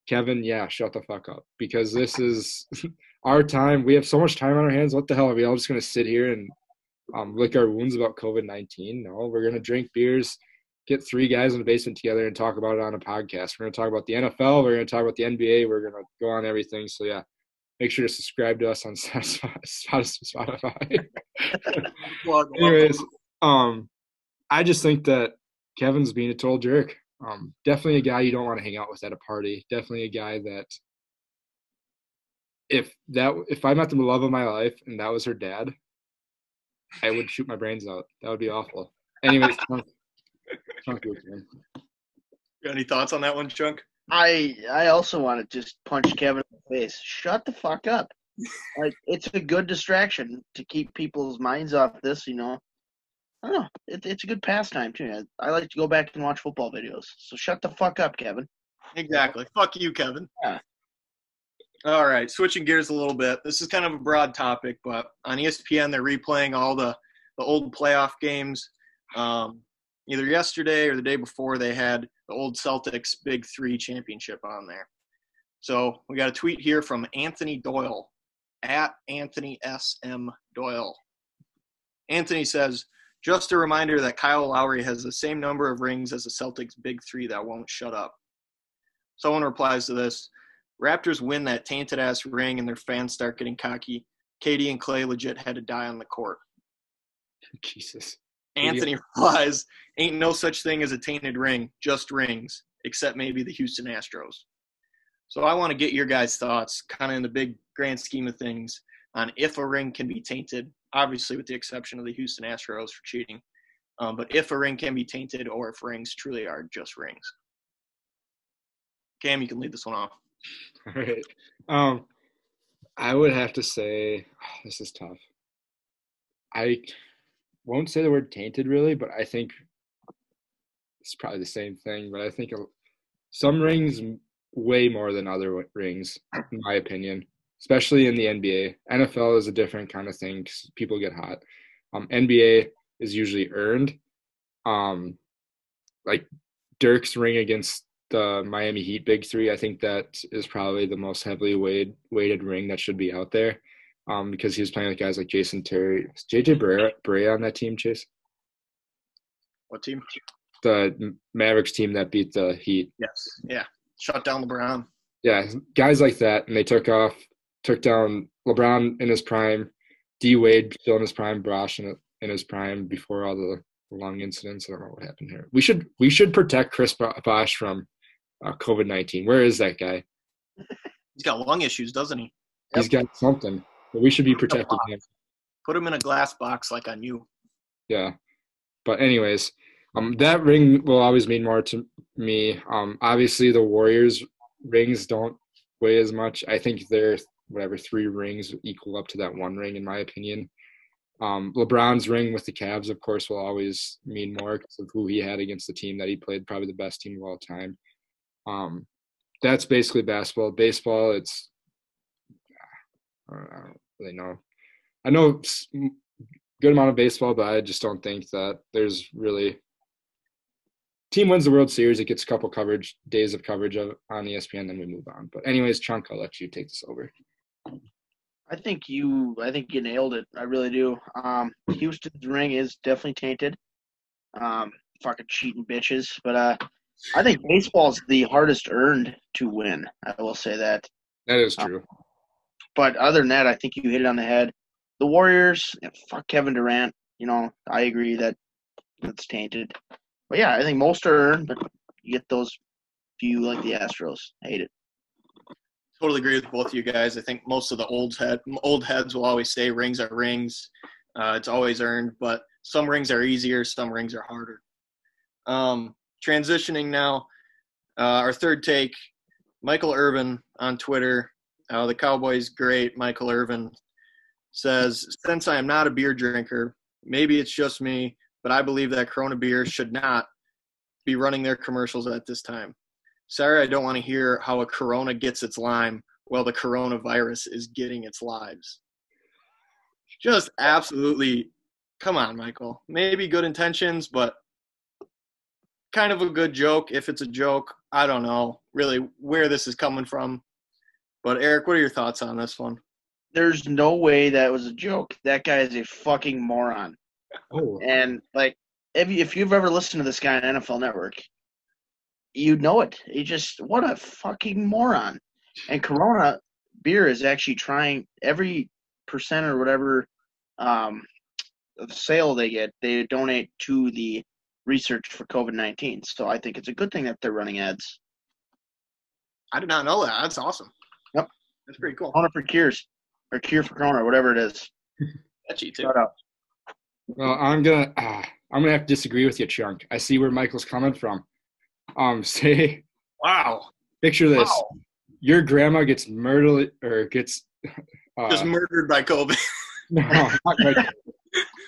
Kevin, yeah, shut the fuck up because this is our time. We have so much time on our hands. What the hell are we all just gonna sit here and um, lick our wounds about COVID nineteen? No, we're gonna drink beers get three guys in the basement together and talk about it on a podcast. We're going to talk about the NFL. We're going to talk about the NBA. We're going to go on everything. So yeah, make sure to subscribe to us on Spotify. Anyways, um, I just think that Kevin's being a total jerk. Um, definitely a guy you don't want to hang out with at a party. Definitely a guy that if that if I met the love of my life and that was her dad, I would shoot my brains out. That would be awful. Anyways, Chunk, Chunk, your turn. Got any thoughts on that one, Chunk? I I also want to just punch Kevin in the face. Shut the fuck up. Like it's a good distraction to keep people's minds off this. You know. I don't know. It, it's a good pastime too. I, I like to go back and watch football videos. So shut the fuck up, Kevin. Exactly. Fuck you, Kevin. Yeah. All right, switching gears a little bit. This is kind of a broad topic, but on ESPN they're replaying all the the old playoff games. Um, either yesterday or the day before, they had the old Celtics Big Three championship on there. So we got a tweet here from Anthony Doyle at Anthony S M Doyle. Anthony says, "Just a reminder that Kyle Lowry has the same number of rings as the Celtics Big Three that won't shut up." Someone replies to this. Raptors win that tainted ass ring and their fans start getting cocky. KD and Klay legit had to die on the court. Jesus. Anthony replies, Ain't no such thing as a tainted ring, just rings, except maybe the Houston Astros. So I want to get your guys' thoughts, kind of in the big grand scheme of things, on if a ring can be tainted, obviously with the exception of the Houston Astros for cheating. Um, but if a ring can be tainted or if rings truly are just rings. Cam, you can lead this one off. All right. Um, I would have to say this is tough. I won't say the word tainted really, but I think it's probably the same thing. But I think some rings way more than other rings, in my opinion, especially in the NBA. NFL is a different kind of thing people get hot. Um, NBA is usually earned. Um, like Dirk's ring against the Miami Heat Big Three, I think that is probably the most heavily weighed weighted ring that should be out there. Um, because he was playing with guys like Jason Terry, is JJ Barea on that team, Chase, What team? the Mavericks team that beat the Heat. Yes. Yeah. Shut down LeBron. Yeah, guys like that, and they took off, took down LeBron in his prime, D Wade still in his prime, Bosh in, in his prime before all the long incidents. I don't know what happened here. We should we should protect Chris Bosh from uh, COVID nineteen. Where is that guy? He's got lung issues, doesn't he? He's got something, but we should be protecting him. Put him in a glass box like on you. Yeah. But anyways, um, that ring will always mean more to me. Um, obviously the Warriors rings don't weigh as much. I think their whatever three rings equal up to that one ring, in my opinion. Um, LeBron's ring with the Cavs, of course, will always mean more because of who he had against the team that he played, probably the best team of all time. Um, that's basically basketball. Baseball, it's I don't really know. I know good amount of baseball, but I just don't think that there's really team wins the World Series. It gets a couple coverage days of coverage of, on ESPN, then we move on. But anyways, Chunk, I'll let you take this over. I think you, I think you nailed it. I really do. Um, Houston's ring is definitely tainted. Um, fucking cheating bitches. But uh, I think baseball's the hardest earned to win. I will say that. That is true. Um, but other than that, I think you hit it on the head. The Warriors, fuck Kevin Durant. You know, I agree that it's tainted. But yeah, I think most are earned, but you get those few like the Astros. I hate it. Totally agree with both of you guys. I think most of the old head old heads will always say rings are rings. Uh, it's always earned, but some rings are easier, some rings are harder. Um, transitioning now, uh, our third take, Michael Irvin on Twitter. Uh, the Cowboys great Michael Irvin says, since I am not a beer drinker, maybe it's just me, but I believe that Corona beer should not be running their commercials at this time. Sorry, I don't want to hear how a Corona gets its lime while the coronavirus is getting its lives. Just absolutely, come on, Michael. Maybe good intentions, but kind of a good joke if it's a joke. I don't know really where this is coming from. But Eric, what are your thoughts on this one? There's no way that was a joke. That guy is a fucking moron. Oh. And like if you, if you've ever listened to this guy on NFL Network, you know it. He just what a fucking moron. And Corona beer is actually trying every percent or whatever um, of sale they get, they donate to the research for COVID 19. So I think it's a good thing that they're running ads. I did not know that. That's awesome. Yep. That's pretty cool. Corona for Cures or Cure for Corona, whatever it is. That's you too. Shout out. Well, I'm gonna uh, I'm gonna have to disagree with you, Chunk. I see where Michael's coming from. Um, say, wow. Picture this: wow. your grandma gets murdered or gets uh, just murdered by COVID. no, not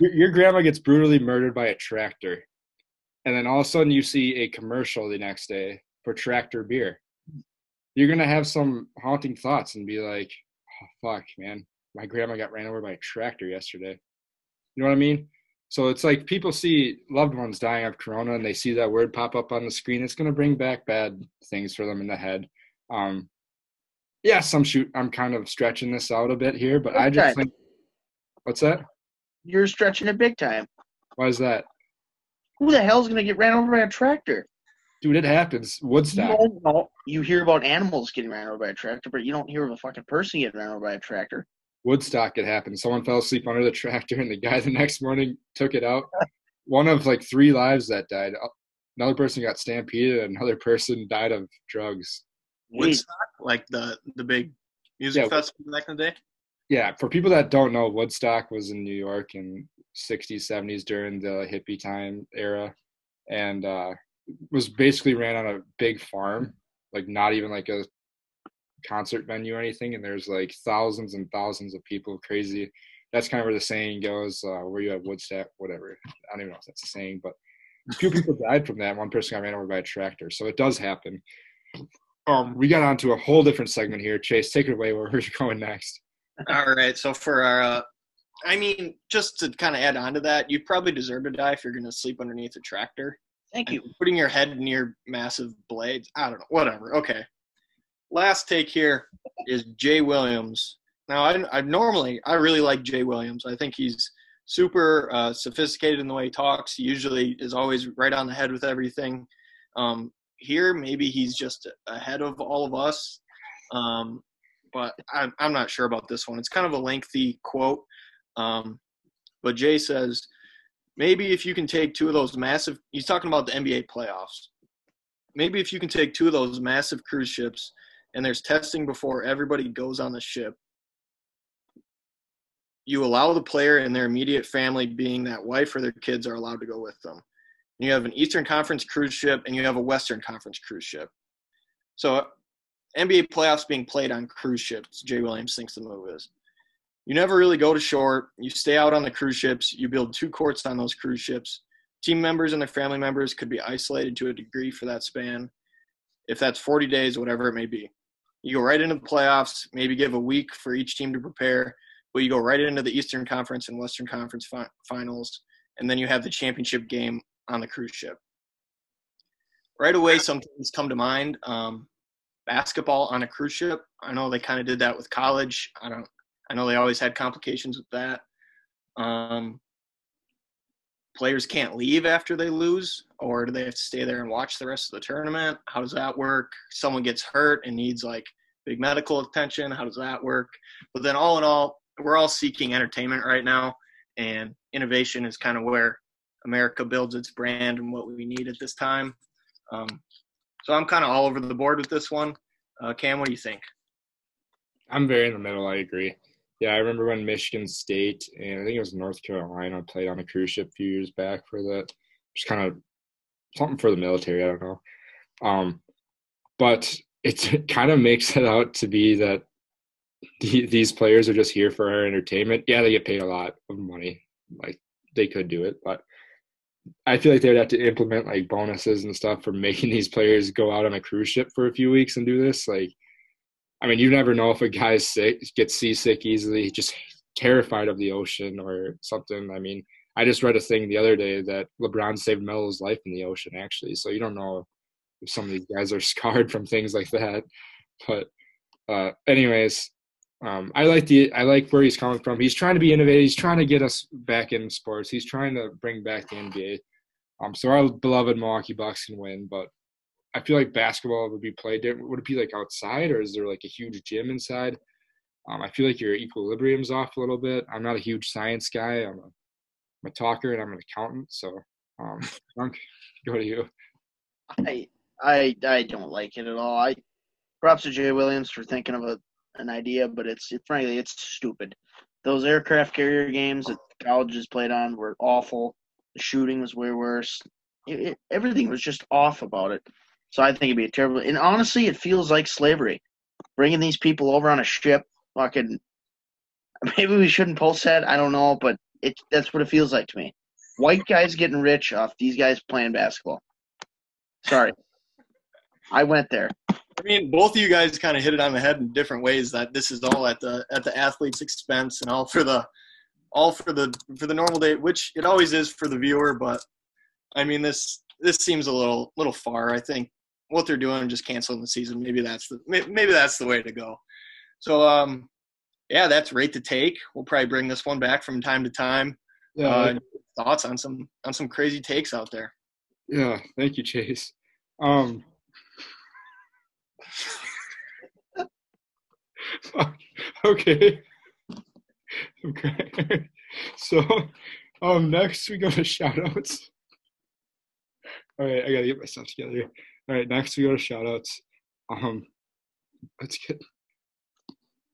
your, your grandma gets brutally murdered by a tractor and then all of a sudden you see a commercial the next day for tractor beer. You're gonna have some haunting thoughts and be like oh, fuck man. My grandma got ran over by a tractor yesterday. You know what i mean? So it's like people see loved ones dying of corona and they see that word pop up on the screen it's gonna bring back bad things for them in the head. Um yes i'm shoot i'm kind of stretching this out a bit here but big i just time. think what's that? You're stretching it big time. Why is that who the hell's gonna get ran over by a tractor? Dude, it happens. Woodstock. You, know, you hear about animals getting ran over by a tractor, but you don't hear of a fucking person getting ran over by a tractor. Woodstock, it happened. Someone fell asleep under the tractor, and the guy the next morning took it out. One of like three lives that died. Uh, another person got stampeded. Another person died of drugs. Woodstock, like the the big music yeah, festival back in the day. Yeah, for people that don't know, Woodstock was in New York in 60s 70s during the hippie time era and uh, was basically ran on a big farm like not even like a concert venue or anything and there's like thousands and thousands of people crazy. That's kind of where the saying goes uh, where you have woodstock whatever. I don't even know if that's a saying but a few people died from that. One person got ran over by a tractor so it does happen. Um, we got onto a whole different segment here. Chase take it away. Where are you going next? All right. So for our uh, I mean, just to kind of add on to that, you probably deserve to die if you're going to sleep underneath a tractor. Thank you. putting your head near massive blades. I don't know. Whatever. Okay. Last take here is Jay Williams. Now, I, I normally I really like Jay Williams. I think he's super uh, sophisticated in the way he talks. He usually is always right on the head with everything. Um, here, maybe he's just ahead of all of us. Um, but I'm, I'm not sure about this one. It's kind of a lengthy quote. Um, but Jay says maybe if you can take two of those massive, he's talking about the NBA playoffs. Maybe if you can take two of those massive cruise ships and there's testing before everybody goes on the ship, you allow the player and their immediate family, being that wife or their kids, are allowed to go with them. You have an Eastern Conference cruise ship and you have a Western Conference cruise ship. So NBA playoffs being played on cruise ships, Jay Williams thinks the move is you never really go to shore. You stay out on the cruise ships. You build two courts on those cruise ships. Team members and their family members could be isolated to a degree for that span, if that's 40 days, whatever it may be. You go right into the playoffs, maybe give a week for each team to prepare, but you go right into the Eastern Conference and Western Conference fi- finals, and then you have the championship game on the cruise ship. Right away, some things come to mind. Um, basketball on a cruise ship. I know they kind of did that with college. I don't. I know they always had complications with that. Um, players can't leave after they lose, or do they have to stay there and watch the rest of the tournament? How does that work? Someone gets hurt and needs like big medical attention. How does that work? But then, all in all, we're all seeking entertainment right now, and innovation is kind of where America builds its brand and what we need at this time. Um, so I'm kind of all over the board with this one. Uh, Cam, what do you think? I'm very in the middle. I agree. Yeah, I remember when Michigan State and I think it was North Carolina played on a cruise ship a few years back for that. Just kind of something for the military. I don't know. Um, but it kind of makes it out to be that these players are just here for our entertainment. Yeah, they get paid a lot of money. Like they could do it, but I feel like they would have to implement like bonuses and stuff for making these players go out on a cruise ship for a few weeks and do this. Like, I mean, you never know if a guy's sick, gets seasick easily, just terrified of the ocean or something. I mean, I just read a thing the other day that LeBron saved Melo's life in the ocean, actually. So you don't know if some of these guys are scarred from things like that. But, uh, anyways, um, I like the I like where he's coming from. He's trying to be innovative. He's trying to get us back in sports. He's trying to bring back the NBA. Um, so our beloved Milwaukee Bucks can win, but I feel like basketball would be played. Would it be like outside, or is there like a huge gym inside? Um, I feel like your equilibrium's off a little bit. I'm not a huge science guy. I'm a, I'm a talker and I'm an accountant. So, um, go to you. I I I don't like it at all. I props to Jay Williams for thinking of a an idea, but it's it, frankly it's stupid. Those aircraft carrier games that colleges played on were awful. The shooting was way worse. It, it, everything was just off about it. So I think it'd be a terrible. And honestly, it feels like slavery. Bringing these people over on a ship, fucking. Maybe we shouldn't post that. I don't know, but it that's what it feels like to me. White guys getting rich off these guys playing basketball. Sorry, I went there. I mean, both of you guys kind of hit it on the head in different ways. That this is all at the at the athlete's expense and all for the all for the for the normal day, which it always is for the viewer. But I mean, this this seems a little little far. I think what they're doing just canceling the season. Maybe that's the maybe that's the way to go. So um, yeah, that's rate to take. We'll probably bring this one back from time to time. Yeah. Uh, thoughts on some on some crazy takes out there. Yeah, thank you, Chase. Um, okay. Okay. So um next we go to shout outs. All right, I gotta get myself together here. All right, next we go to shout outs. Um let's get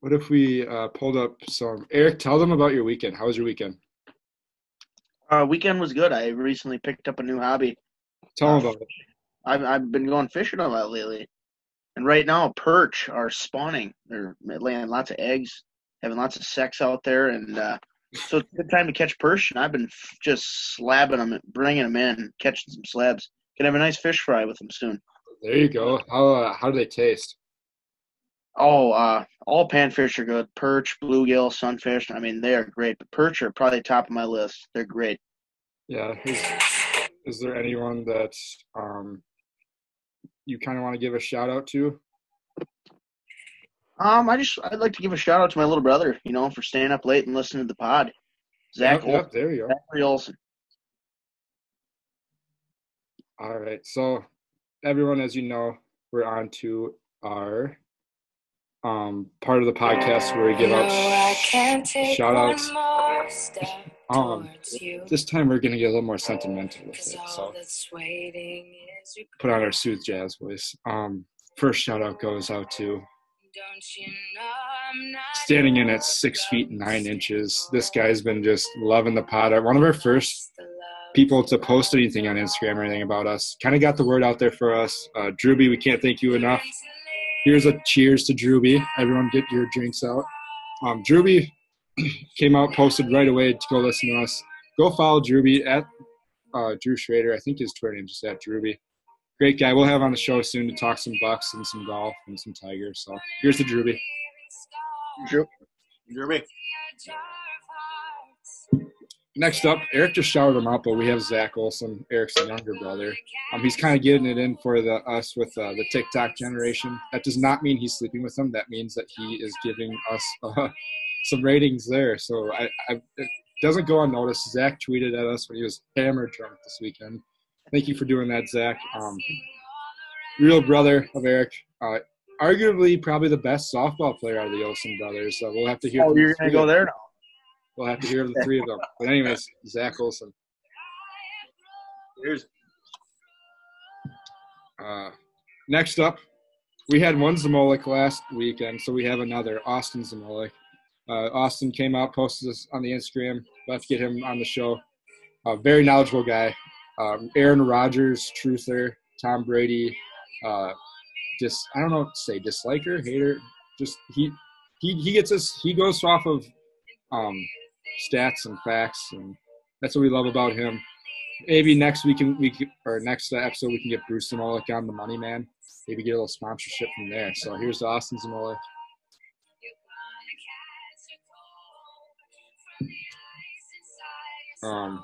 what if we uh pulled up some Eric, tell them about your weekend. How was your weekend? Uh weekend was good. I recently picked up a new hobby. Tell them about it. I've I've been going fishing a lot lately. And right now, perch are spawning. They're laying lots of eggs, having lots of sex out there, and uh, so it's a good time to catch perch. And I've been f- just slabbing them, bringing them in, catching some slabs. Gonna have a nice fish fry with them soon. There you go. How uh, how do they taste? Oh, uh, all panfish are good. Perch, bluegill, sunfish. I mean, they are great. But perch are probably top of my list. They're great. Yeah. Is, is there anyone that um, you kind of want to give a shout out to? Um, I just I'd like to give a shout out to my little brother, you know, for staying up late and listening to the pod. Zach, yep, yep, there you go. Zachary Olson. All right, so everyone, as you know, we're on to our um part of the podcast where we give out shout outs. Um, this time we're gonna get a little more sentimental with it. So put on our sooth jazz voice. Um, first shout out goes out to standing in at six feet nine inches. This guy's been just loving the pod. One of our first people to post anything on Instagram or anything about us. Kind of got the word out there for us. Uh, Drewby, we can't thank you enough. Here's a cheers to Drewby. Everyone get your drinks out. Um, Drewby came out, posted right away to go listen to us. Go follow Drewby at uh, Drew Schrader. I think his Twitter name is at Drewby. great guy. We'll have on the show soon to talk some Bucks and some golf and some Tigers. So here's the Drewby. Drew. Jeremy. Next up, Eric just shouted him out, but we have Zach Olson, Eric's younger brother. Um, he's kind of getting it in for the us with uh, the TikTok generation. That does not mean he's sleeping with them. That means that he is giving us uh, some ratings there. So I, I, it doesn't go unnoticed. Zach tweeted at us when he was hammered drunk this weekend. Thank you for doing that, Zach. Um, real brother of Eric. Uh, arguably, probably the best softball player out of the Olson brothers. We'll have to hear. Oh, you're gonna go there now. We'll have to hear the three of them. But anyways, Zach Olson. Here's Uh, next up, we had one Zamolik last weekend, so we have another Austin Zamolik. Uh, Austin came out, posted this on the Instagram. We'll have to get him on the show. Uh, very knowledgeable guy. Um, Aaron Rodgers, truther. Tom Brady, uh, just I don't know what to say, disliker, hater. Just he he he gets us. He goes off of um, stats and facts, and that's what we love about him maybe next week can we can, or next episode we can get Bruce Zamolik on the Money Man. Maybe get a little sponsorship from there. So here's Austin Zamolik. Um,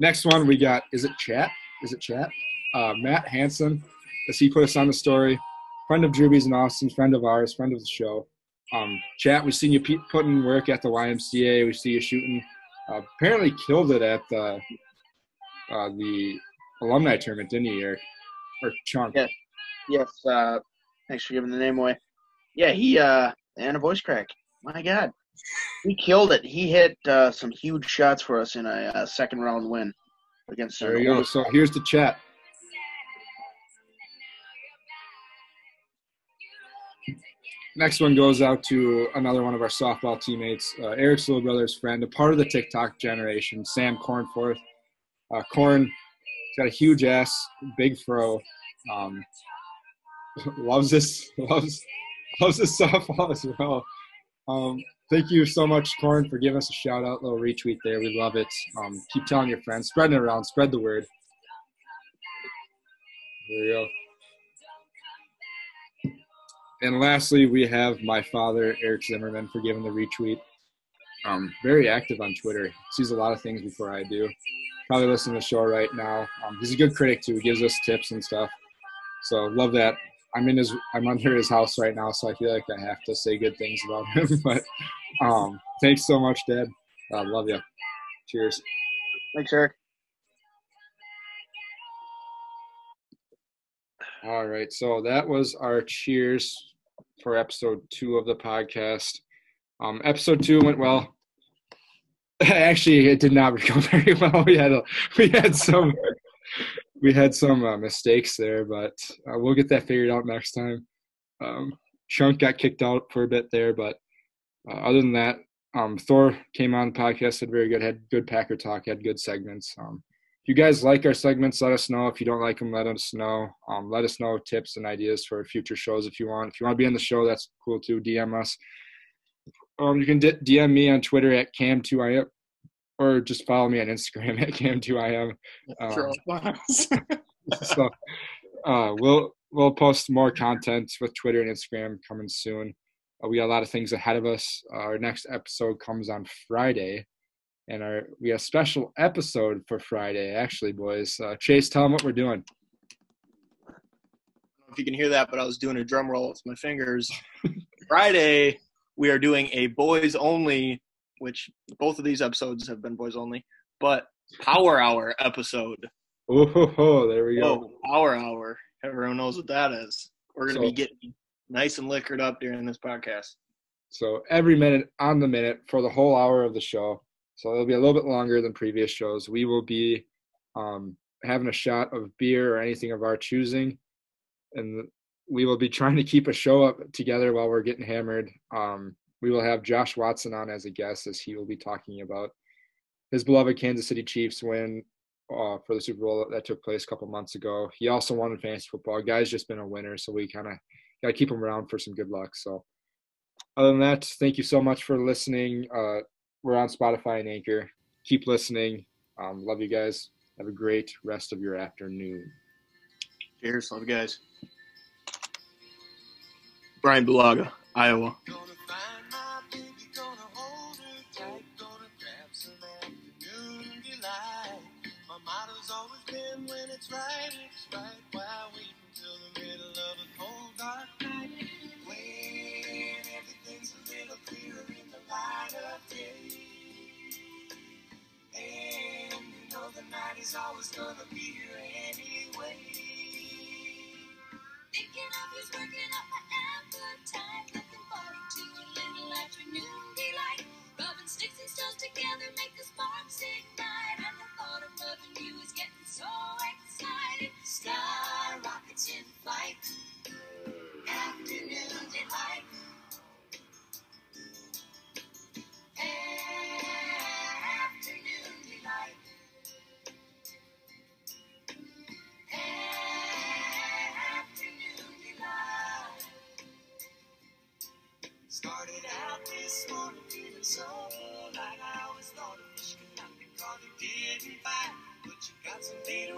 next one we got is it chat? Is it chat? Uh, Matt Hanson, as he put us on the story, friend of Drewby's and Austin, friend of ours, friend of the show. Um, chat, we've seen you pe- put in work at the YMCA. We see you shooting. Uh, apparently killed it at the uh, the alumni tournament, didn't you, Eric? Or Chunk? Yeah. Yes. Uh, thanks for giving the name away. Yeah, he uh, and a voice crack. My God, he killed it. He hit uh, some huge shots for us in a uh, second round win against. There you go. So here's the chat. Next one goes out to another one of our softball teammates, uh, Eric's little brother's friend, a part of the TikTok generation, Sam Cornforth. Uh, Corn, he's got a huge ass, big fro. Um, loves this, loves, loves this softball as well. Um, thank you so much, Corn, for giving us a shout out, little retweet there. We love it. Um, keep telling your friends, spreading it around, spread the word. There you go. And lastly, we have my father, Eric Zimmerman, for giving the retweet. Um, very active on Twitter. Sees a lot of things before I do. Probably listening to the show right now. Um, he's a good critic too. He gives us tips and stuff. So love that. I'm in his. I'm under his house right now, so I feel like I have to say good things about him. but um, thanks so much, Dad. Uh, love you. Cheers. Thanks, Eric. All right, so that was our cheers for episode two of the podcast. Um, episode two went well. Actually, it did not go very well. We had a, we had some we had some uh, mistakes there, but uh, we'll get that figured out next time. Um, Chunk got kicked out for a bit there, but uh, other than that, um, Thor came on the podcast, did very good, had good Packer talk, had good segments. Um, you guys like our segments, let us know. If you don't like them, let us know. Um, let us know tips and ideas for future shows if you want. If you want to be on the show, that's cool too. DM us. Um, you can d- DM me on Twitter at cam2im or just follow me on Instagram at cam2im. Um, so uh, we'll we'll post more content with Twitter and Instagram coming soon. Uh, we got a lot of things ahead of us. Uh, our next episode comes on Friday and our we have a special episode for Friday. Actually, boys, uh, Chase, tell them what we're doing. I don't know if you can hear that, but I was doing a drum roll with my fingers. Friday, we are doing a boys only, which both of these episodes have been boys only, but Power Hour episode. Oh, ho, ho, there we go. Oh, Power Hour. Everyone knows what that is. We're going to So- be getting nice and liquored up during this podcast. So every minute on the minute for the whole hour of the show. So it'll be a little bit longer than previous shows. We will be um, having a shot of beer or anything of our choosing, and we will be trying to keep a show up together while we're getting hammered. Um, we will have Josh Watson on as a guest, as he will be talking about his beloved Kansas City Chiefs win uh, for the Super Bowl that took place a couple months ago. He also won in fantasy football. Guy's just been a winner, so we kind of got to keep him around for some good luck. So other than that, thank you so much for listening. Uh, we're on Spotify and Anchor. Keep listening. Um, love you guys. Have a great rest of your afternoon. Cheers. Love you guys. Brian Bulaga, Iowa. Gonna find my baby, gonna hold her tight, gonna grab some afternoon delight. My motto's always been when it's right, it's right. Why wait until the middle of a cold dark light of day. And you know the night is always gonna be here anyway. Thinking of you's working up my appetite. Looking forward to a little afternoon delight. Rubbing sticks and stones together make the sparks ignite. And the thought of loving you is getting so excited. Sky rockets in flight. Afternoon delight. So like I always thought a fish could not be caught who didn't bite. But you got some data